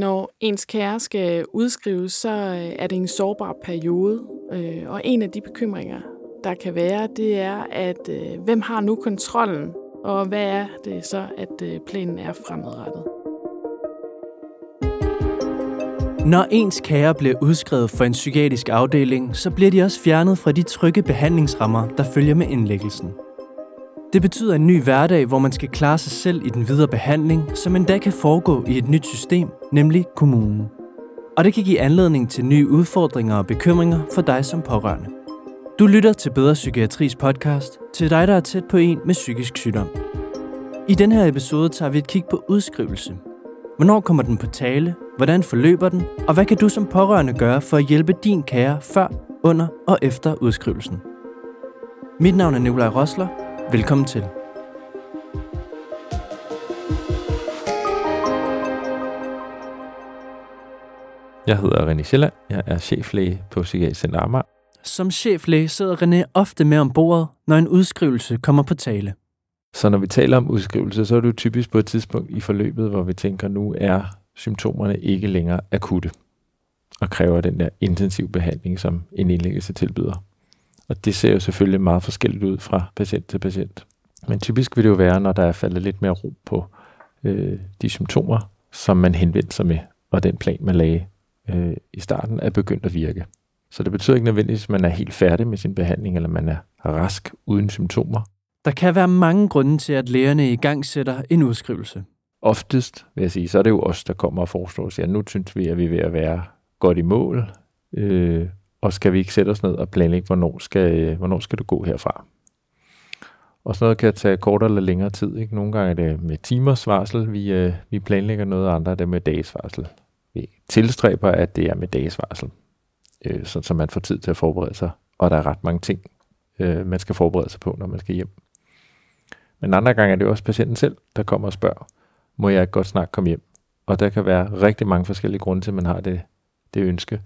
Når ens kære skal udskrives, så øh, er det en sårbar periode. Øh, og en af de bekymringer, der kan være, det er, at øh, hvem har nu kontrollen? Og hvad er det så, at planen er fremadrettet? Når ens kære bliver udskrevet for en psykiatrisk afdeling, så bliver de også fjernet fra de trygge behandlingsrammer, der følger med indlæggelsen. Det betyder en ny hverdag, hvor man skal klare sig selv i den videre behandling, som endda kan foregå i et nyt system, nemlig kommunen. Og det kan give anledning til nye udfordringer og bekymringer for dig som pårørende. Du lytter til Bedre Psykiatris podcast, til dig, der er tæt på en med psykisk sygdom. I den her episode tager vi et kig på udskrivelse. Hvornår kommer den på tale? Hvordan forløber den? Og hvad kan du som pårørende gøre for at hjælpe din kære før, under og efter udskrivelsen? Mit navn er Nikolaj Rosler, Velkommen til. Jeg hedder René Schiller. Jeg er cheflæge på Psykiatrisk Center Amager. Som cheflæge sidder René ofte med om bordet, når en udskrivelse kommer på tale. Så når vi taler om udskrivelse, så er det jo typisk på et tidspunkt i forløbet, hvor vi tænker, nu er symptomerne ikke længere akutte og kræver den der intensiv behandling, som en indlæggelse tilbyder. Og det ser jo selvfølgelig meget forskelligt ud fra patient til patient. Men typisk vil det jo være, når der er faldet lidt mere ro på øh, de symptomer, som man henvendte sig med, og den plan, man lagde øh, i starten, er begyndt at virke. Så det betyder ikke nødvendigvis, at man er helt færdig med sin behandling, eller man er rask uden symptomer. Der kan være mange grunde til, at lægerne i gang sætter en udskrivelse. Oftest, vil jeg sige, så er det jo os, der kommer og foreslår og siger, nu synes vi, at vi er ved at være godt i mål, øh, og skal vi ikke sætte os ned og planlægge, hvornår skal, øh, hvornår skal du gå herfra? Og sådan noget kan tage kortere eller længere tid. Ikke? Nogle gange er det med timers varsel, vi, øh, vi planlægger noget, og andre er det med dages varsel. Vi tilstræber, at det er med dages varsel, øh, så, så man får tid til at forberede sig. Og der er ret mange ting, øh, man skal forberede sig på, når man skal hjem. Men andre gange er det også patienten selv, der kommer og spørger, må jeg godt snart komme hjem? Og der kan være rigtig mange forskellige grunde til, at man har det, det ønske.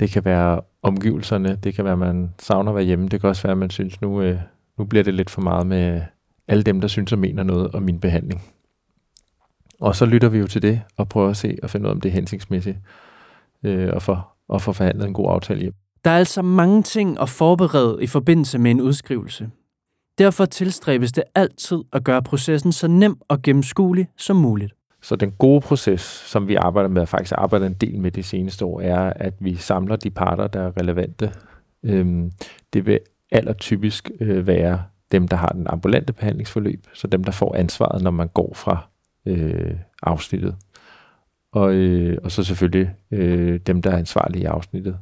Det kan være omgivelserne, det kan være, at man savner at være hjemme, det kan også være, at man synes, nu, øh, nu bliver det lidt for meget med alle dem, der synes og mener noget om min behandling. Og så lytter vi jo til det og prøver at se og finde ud af, om det er hensigtsmæssigt øh, og, for, og få forhandlet en god aftale hjem. Der er altså mange ting at forberede i forbindelse med en udskrivelse. Derfor tilstræbes det altid at gøre processen så nem og gennemskuelig som muligt. Så den gode proces, som vi arbejder med, og faktisk arbejder en del med de seneste år, er, at vi samler de parter, der er relevante. Øhm, det vil allertypisk øh, være dem, der har den ambulante behandlingsforløb, så dem, der får ansvaret, når man går fra øh, afsnittet. Og, øh, og så selvfølgelig øh, dem, der er ansvarlige i afsnittet.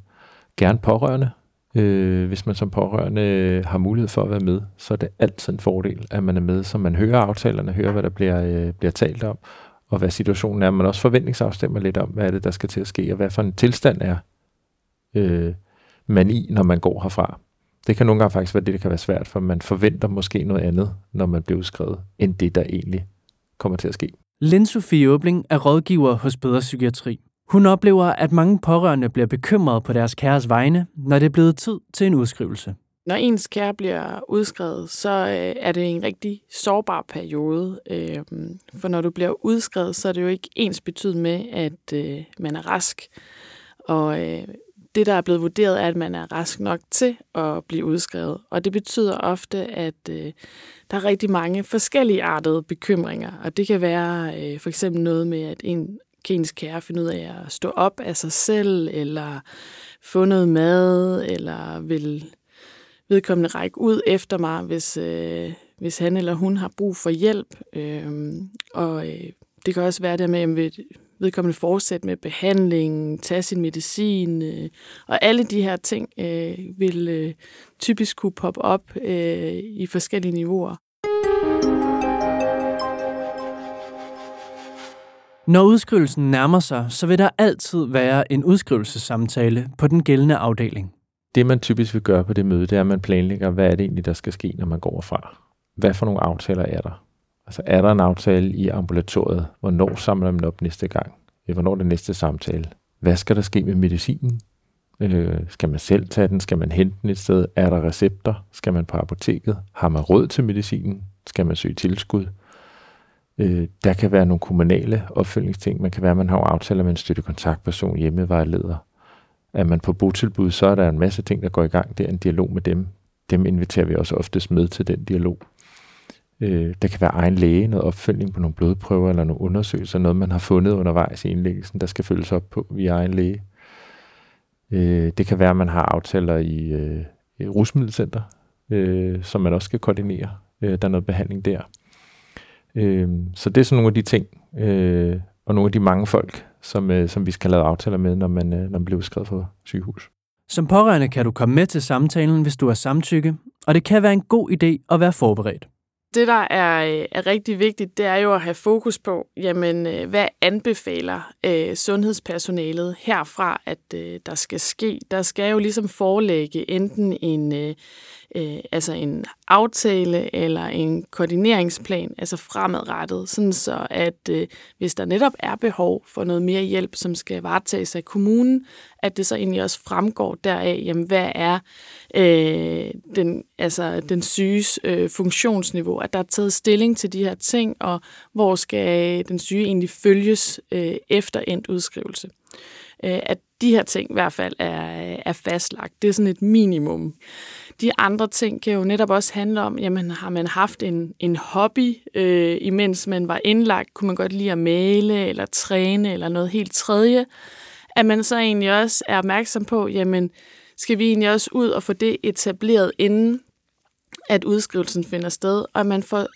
Gerne pårørende. Øh, hvis man som pårørende har mulighed for at være med, så er det altid en fordel, at man er med, så man hører aftalerne, hører, hvad der bliver, øh, bliver talt om, og hvad situationen er, men også forventningsafstemmer lidt om, hvad er det, der skal til at ske, og hvad for en tilstand er øh, man i, når man går herfra. Det kan nogle gange faktisk være det, der kan være svært, for man forventer måske noget andet, når man bliver udskrevet, end det, der egentlig kommer til at ske. Lind Sofie Åbling er rådgiver hos Bedre Psykiatri. Hun oplever, at mange pårørende bliver bekymrede på deres kæres vegne, når det er blevet tid til en udskrivelse. Når ens kære bliver udskrevet, så øh, er det en rigtig sårbar periode. Øh, for når du bliver udskrevet, så er det jo ikke ens betydet med, at øh, man er rask. Og øh, det, der er blevet vurderet, er, at man er rask nok til at blive udskrevet. Og det betyder ofte, at øh, der er rigtig mange forskellige artede bekymringer. Og det kan være øh, for eksempel noget med, at en ens kære finde ud af at stå op af sig selv, eller få noget mad, eller vil vedkommende række ud efter mig, hvis, øh, hvis han eller hun har brug for hjælp. Øh, og øh, det kan også være der med, at vedkommende fortsætte med behandling, tage sin medicin, øh, og alle de her ting øh, vil øh, typisk kunne poppe op øh, i forskellige niveauer. Når udskrivelsen nærmer sig, så vil der altid være en udskrivelsessamtale på den gældende afdeling det, man typisk vil gøre på det møde, det er, at man planlægger, hvad er det egentlig, der skal ske, når man går fra. Hvad for nogle aftaler er der? Altså er der en aftale i ambulatoriet? Hvornår samler man op næste gang? Hvornår er det næste samtale? Hvad skal der ske med medicinen? Øh, skal man selv tage den? Skal man hente den et sted? Er der recepter? Skal man på apoteket? Har man råd til medicinen? Skal man søge tilskud? Øh, der kan være nogle kommunale opfølgningsting. Man kan være, at man har aftaler med en støttekontaktperson, hjemmevejleder. Er man på botilbud, så er der en masse ting, der går i gang. Det er en dialog med dem. Dem inviterer vi også oftest med til den dialog. Øh, der kan være egen læge, noget opfølgning på nogle blodprøver eller nogle undersøgelser, noget man har fundet undervejs i indlæggelsen, der skal følges op på via egen læge. Øh, det kan være, at man har aftaler i, øh, i rusmiddelcenter, øh, som man også skal koordinere. Øh, der er noget behandling der. Øh, så det er sådan nogle af de ting, øh, og nogle af de mange folk, som, øh, som vi skal lave aftaler med, når man, øh, når man bliver udskrevet fra sygehus. Som pårørende kan du komme med til samtalen, hvis du har samtykke, og det kan være en god idé at være forberedt. Det, der er, er rigtig vigtigt, det er jo at have fokus på, jamen, øh, hvad anbefaler øh, sundhedspersonalet herfra, at øh, der skal ske. Der skal jo ligesom forelægge enten en, øh, øh, altså en aftale eller en koordineringsplan, altså fremadrettet, sådan så at øh, hvis der netop er behov for noget mere hjælp, som skal varetages af kommunen, at det så egentlig også fremgår deraf, jamen hvad er øh, den, altså den syges øh, funktionsniveau, at der er taget stilling til de her ting, og hvor skal den syge egentlig følges øh, efter endt udskrivelse. Øh, at de her ting i hvert fald er, er fastlagt. Det er sådan et minimum. De andre ting kan jo netop også handle om, jamen har man haft en, en hobby, øh, imens man var indlagt, kunne man godt lide at male eller træne eller noget helt tredje, at man så egentlig også er opmærksom på, jamen skal vi egentlig også ud og få det etableret inden at udskrivelsen finder sted, og at man får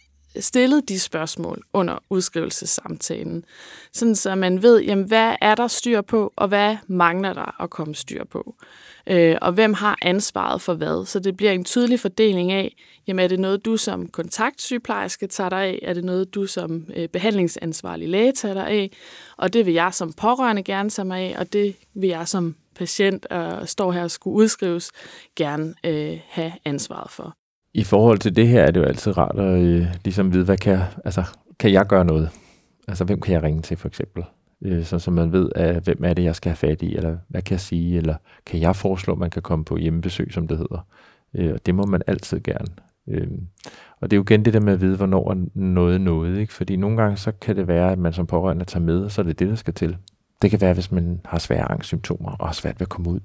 stillet de spørgsmål under udskrivelsessamtalen, sådan så man ved, jamen, hvad er der styr på, og hvad mangler der at komme styr på. Øh, og hvem har ansvaret for hvad. Så det bliver en tydelig fordeling af, jamen er det noget, du som kontaktsygeplejerske tager dig af? Er det noget, du som øh, behandlingsansvarlig læge tager dig af? Og det vil jeg som pårørende gerne tage mig af, og det vil jeg som patient, og står her og skulle udskrives, gerne øh, have ansvaret for. I forhold til det her er det jo altid rart at øh, ligesom vide, hvad kan, altså, kan jeg gøre noget? Altså, hvem kan jeg ringe til, for eksempel? Øh, så, så man ved, at, hvem er det, jeg skal have fat i, eller hvad kan jeg sige, eller kan jeg foreslå, at man kan komme på hjemmebesøg, som det hedder. Øh, og det må man altid gerne. Øh, og det er jo igen det der med at vide, hvornår noget er noget, ikke? Fordi nogle gange så kan det være, at man som pårørende tager med, og så er det det, der skal til. Det kan være, hvis man har svære angstsymptomer og har svært ved at komme ud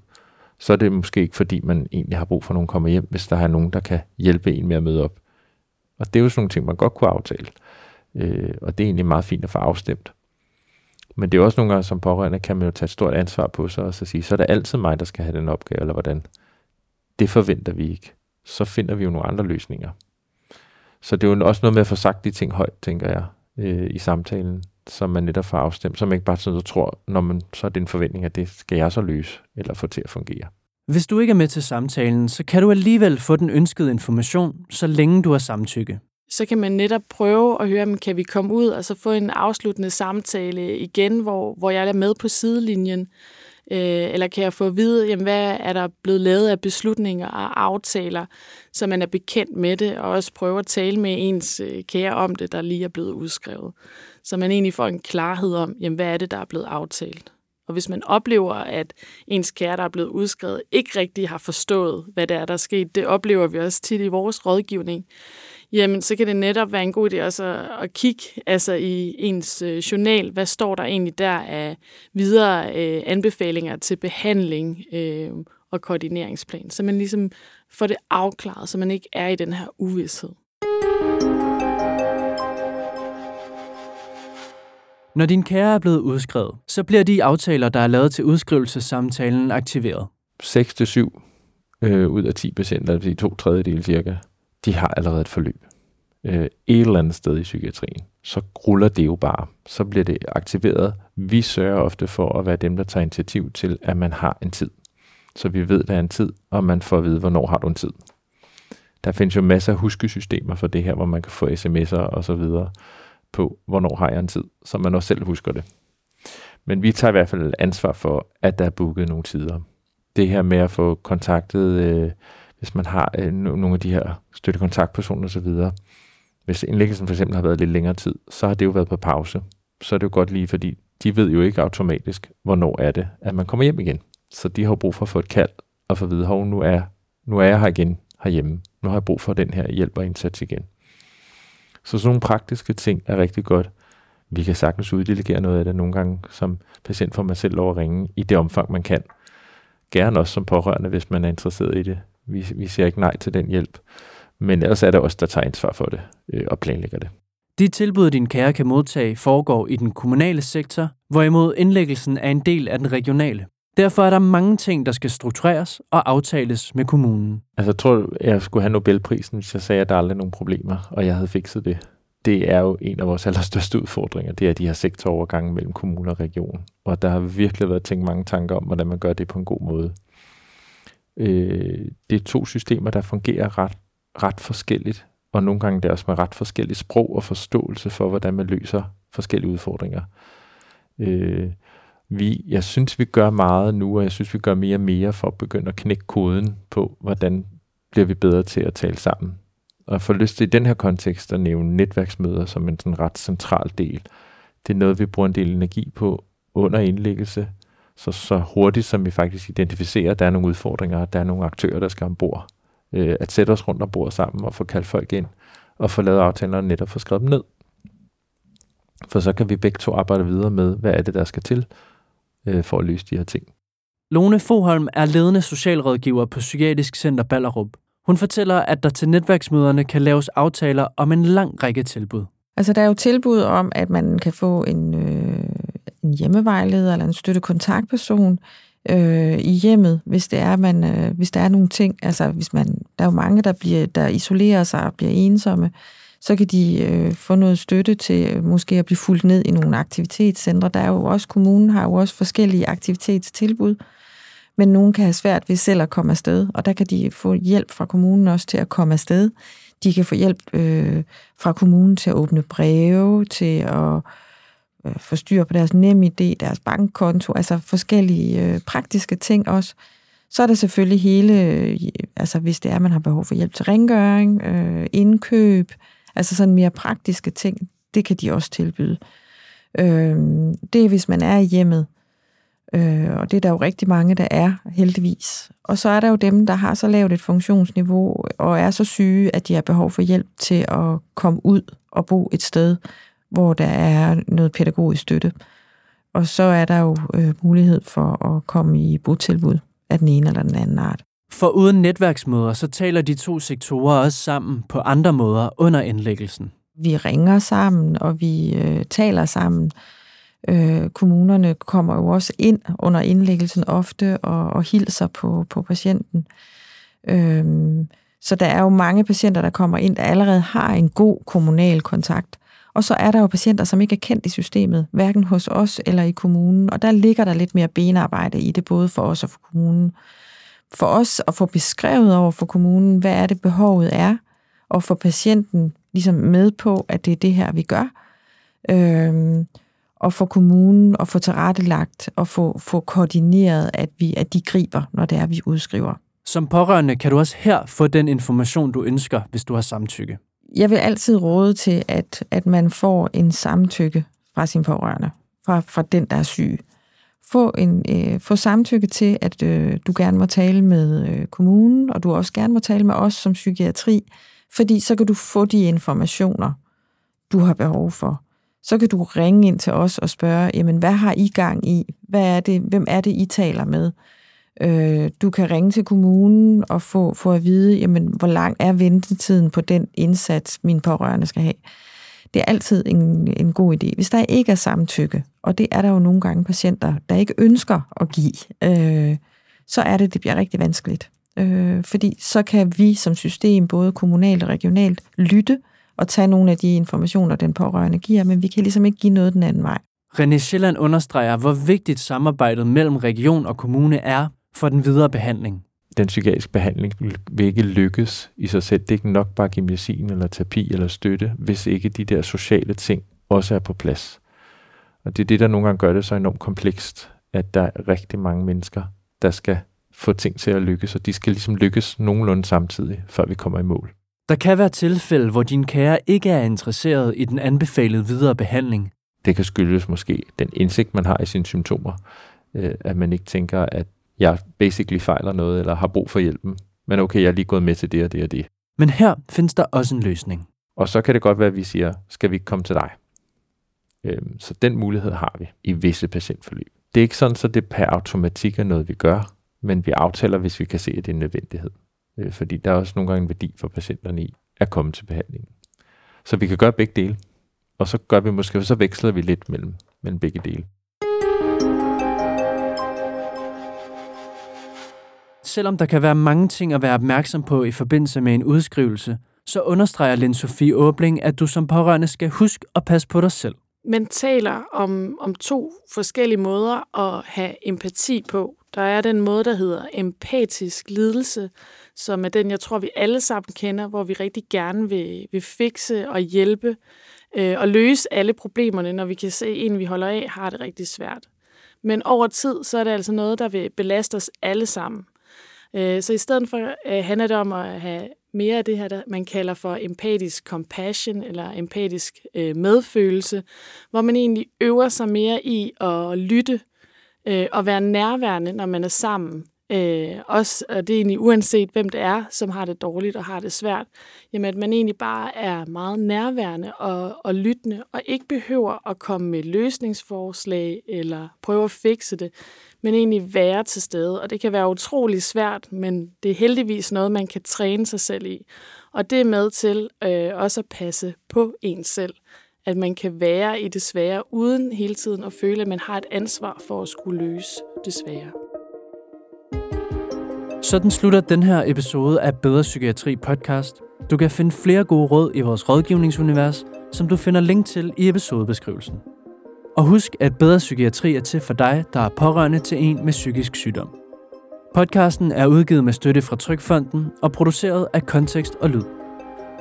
så er det måske ikke fordi, man egentlig har brug for, at nogen kommer hjem, hvis der er nogen, der kan hjælpe en med at møde op. Og det er jo sådan nogle ting, man godt kunne aftale. Øh, og det er egentlig meget fint at få afstemt. Men det er også nogle gange som pårørende, kan man jo tage et stort ansvar på sig og så sige, så er det altid mig, der skal have den opgave, eller hvordan. Det forventer vi ikke. Så finder vi jo nogle andre løsninger. Så det er jo også noget med at få sagt de ting højt, tænker jeg, øh, i samtalen som man netop får afstemt, så man ikke bare sådan tror, når man, så er det en forventning, at det skal jeg så løse, eller få til at fungere. Hvis du ikke er med til samtalen, så kan du alligevel få den ønskede information, så længe du har samtykke. Så kan man netop prøve at høre, om kan vi komme ud og så få en afsluttende samtale igen, hvor, hvor jeg er med på sidelinjen, Øh, eller kan jeg få at vide, jamen, hvad er der blevet lavet af beslutninger og aftaler, så man er bekendt med det, og også prøve at tale med ens øh, kære om det, der lige er blevet udskrevet. Så man egentlig får en klarhed om, jamen, hvad er det, der er blevet aftalt. Og hvis man oplever, at ens kære, der er blevet udskrevet, ikke rigtig har forstået, hvad der er, der er sket, det oplever vi også tit i vores rådgivning, jamen så kan det netop være en god idé også at, at kigge altså i ens øh, journal, hvad står der egentlig der af videre øh, anbefalinger til behandling øh, og koordineringsplan, så man ligesom får det afklaret, så man ikke er i den her uvidshed. Når din kære er blevet udskrevet, så bliver de aftaler, der er lavet til udskrivelsessamtalen, aktiveret. 6-7 øh, ud af 10 patienter, altså to tredjedel cirka, de har allerede et forløb. Øh, et eller andet sted i psykiatrien. Så ruller det jo bare. Så bliver det aktiveret. Vi sørger ofte for at være dem, der tager initiativ til, at man har en tid. Så vi ved, der er en tid, og man får at vide, hvornår har du en tid. Der findes jo masser af huskesystemer for det her, hvor man kan få sms'er og så videre på, hvornår har jeg en tid, så man også selv husker det. Men vi tager i hvert fald ansvar for, at der er booket nogle tider. Det her med at få kontaktet, øh, hvis man har øh, nogle af de her støttekontaktpersoner osv., hvis indlæggelsen for eksempel har været lidt længere tid, så har det jo været på pause. Så er det jo godt lige, fordi de ved jo ikke automatisk, hvornår er det, at man kommer hjem igen. Så de har brug for at få et kald og få at vide, hov, nu er, nu er jeg her igen herhjemme. Nu har jeg brug for den her hjælp og indsats igen. Så sådan nogle praktiske ting er rigtig godt. Vi kan sagtens uddelegere noget af det nogle gange som patient får man selv lov at ringe i det omfang, man kan. Gerne også som pårørende, hvis man er interesseret i det. Vi, vi siger ikke nej til den hjælp. Men ellers er det også der tager ansvar for det øh, og planlægger det. De tilbud, din kære kan modtage, foregår i den kommunale sektor, hvorimod indlæggelsen er en del af den regionale. Derfor er der mange ting, der skal struktureres og aftales med kommunen. Altså, jeg tror, jeg skulle have Nobelprisen, hvis jeg sagde, at der aldrig er nogen problemer, og jeg havde fikset det. Det er jo en af vores allerstørste udfordringer, det er de her sektorovergange mellem kommune og region. Og der har virkelig været tænkt mange tanker om, hvordan man gør det på en god måde. Øh, det er to systemer, der fungerer ret, ret forskelligt, og nogle gange det er også med ret forskellige sprog og forståelse for, hvordan man løser forskellige udfordringer. Øh, vi, jeg synes, vi gør meget nu, og jeg synes, vi gør mere og mere for at begynde at knække koden på, hvordan bliver vi bedre til at tale sammen. Og for lyst til i den her kontekst at nævne netværksmøder som en sådan ret central del. Det er noget, vi bruger en del energi på under indlæggelse, så, så hurtigt som vi faktisk identificerer, at der er nogle udfordringer, at der er nogle aktører, der skal ombord. Øh, at sætte os rundt og bord sammen og få kaldt folk ind, og få lavet aftaler netop få skrevet dem ned. For så kan vi begge to arbejde videre med, hvad er det, der skal til, øh, for at løse de her ting. Lone Foholm er ledende socialrådgiver på Psykiatrisk Center Ballerup. Hun fortæller, at der til netværksmøderne kan laves aftaler om en lang række tilbud. Altså, der er jo tilbud om, at man kan få en, øh, en hjemmevejleder eller en støttekontaktperson øh, i hjemmet, hvis det er, man, øh, hvis der er nogle ting. Altså, hvis man, der er jo mange, der, bliver, der isolerer sig og bliver ensomme så kan de øh, få noget støtte til øh, måske at blive fuldt ned i nogle aktivitetscentre. Der er jo også, kommunen har jo også forskellige aktivitetstilbud, men nogen kan have svært ved selv at komme afsted, og der kan de få hjælp fra kommunen også til at komme afsted. De kan få hjælp øh, fra kommunen til at åbne breve, til at øh, få styr på deres nem idé, deres bankkonto, altså forskellige øh, praktiske ting også. Så er der selvfølgelig hele, øh, altså hvis det er, at man har behov for hjælp til rengøring, øh, indkøb, Altså sådan mere praktiske ting, det kan de også tilbyde. Øh, det er, hvis man er i hjemmet. Øh, og det er der jo rigtig mange, der er, heldigvis. Og så er der jo dem, der har så lavt et funktionsniveau, og er så syge, at de har behov for hjælp til at komme ud og bo et sted, hvor der er noget pædagogisk støtte. Og så er der jo øh, mulighed for at komme i botilbud af den ene eller den anden art. For uden netværksmøder, så taler de to sektorer også sammen på andre måder under indlæggelsen. Vi ringer sammen, og vi øh, taler sammen. Øh, kommunerne kommer jo også ind under indlæggelsen ofte og, og hilser på, på patienten. Øh, så der er jo mange patienter, der kommer ind, der allerede har en god kommunal kontakt. Og så er der jo patienter, som ikke er kendt i systemet, hverken hos os eller i kommunen. Og der ligger der lidt mere benarbejde i det, både for os og for kommunen for os at få beskrevet over for kommunen, hvad er det behovet er, og få patienten ligesom med på, at det er det her, vi gør. Øhm, og for kommunen at få tilrettelagt og få, få koordineret, at, vi, at de griber, når det er, vi udskriver. Som pårørende kan du også her få den information, du ønsker, hvis du har samtykke. Jeg vil altid råde til, at, at man får en samtykke fra sin pårørende, fra, fra den, der er syg få, en, øh, få samtykke til, at øh, du gerne må tale med øh, kommunen, og du også gerne må tale med os som psykiatri, fordi så kan du få de informationer, du har behov for. Så kan du ringe ind til os og spørge, jamen hvad har I gang i? Hvad er det, hvem er det, I taler med? Øh, du kan ringe til kommunen og få, få at vide, jamen hvor lang er ventetiden på den indsats, min pårørende skal have. Det er altid en, en god idé. Hvis der ikke er samtykke, og det er der jo nogle gange patienter, der ikke ønsker at give, øh, så er det, det bliver rigtig vanskeligt. Øh, fordi så kan vi som system, både kommunalt og regionalt, lytte og tage nogle af de informationer, den pårørende giver, men vi kan ligesom ikke give noget den anden vej. René Schilland understreger, hvor vigtigt samarbejdet mellem region og kommune er for den videre behandling den psykiatriske behandling vil ikke lykkes i sig selv. Det er ikke nok bare at give medicin eller terapi eller støtte, hvis ikke de der sociale ting også er på plads. Og det er det, der nogle gange gør det så enormt komplekst, at der er rigtig mange mennesker, der skal få ting til at lykkes, og de skal ligesom lykkes nogenlunde samtidig, før vi kommer i mål. Der kan være tilfælde, hvor din kære ikke er interesseret i den anbefalede videre behandling. Det kan skyldes måske den indsigt, man har i sine symptomer, øh, at man ikke tænker, at jeg basically fejler noget, eller har brug for hjælpen. Men okay, jeg er lige gået med til det og det og det. Men her findes der også en løsning. Og så kan det godt være, at vi siger, skal vi ikke komme til dig? Øhm, så den mulighed har vi i visse patientforløb. Det er ikke sådan, så det per automatik er noget, vi gør, men vi aftaler, hvis vi kan se, at det er en nødvendighed. Øh, fordi der er også nogle gange en værdi for patienterne i at komme til behandlingen. Så vi kan gøre begge dele. Og så gør vi måske, så veksler vi lidt mellem, mellem begge dele. Selvom der kan være mange ting at være opmærksom på i forbindelse med en udskrivelse, så understreger Lind Sofie Åbling, at du som pårørende skal huske at passe på dig selv. Man taler om, om to forskellige måder at have empati på. Der er den måde, der hedder empatisk lidelse, som er den, jeg tror, vi alle sammen kender, hvor vi rigtig gerne vil, vil fikse og hjælpe øh, og løse alle problemerne, når vi kan se, at en, vi holder af, har det rigtig svært. Men over tid, så er det altså noget, der vil belaste os alle sammen. Øh, så i stedet for øh, handler det om at have mere af det her, der man kalder for empatisk compassion, eller empatisk øh, medfølelse, hvor man egentlig øver sig mere i at lytte øh, og være nærværende, når man er sammen. Øh, også, og det er egentlig uanset, hvem det er, som har det dårligt og har det svært, jamen at man egentlig bare er meget nærværende og, og lyttende, og ikke behøver at komme med løsningsforslag eller prøve at fikse det, men egentlig være til stede. Og det kan være utrolig svært, men det er heldigvis noget, man kan træne sig selv i. Og det er med til øh, også at passe på en selv. At man kan være i det svære, uden hele tiden at føle, at man har et ansvar for at skulle løse det svære. Sådan slutter den her episode af Bedre Psykiatri podcast. Du kan finde flere gode råd i vores rådgivningsunivers, som du finder link til i episodebeskrivelsen. Og husk, at Bedre Psykiatri er til for dig, der er pårørende til en med psykisk sygdom. Podcasten er udgivet med støtte fra Trykfonden og produceret af Kontekst og Lyd.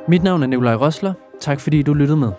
Mit navn er Nikolaj Rosler. Tak fordi du lyttede med.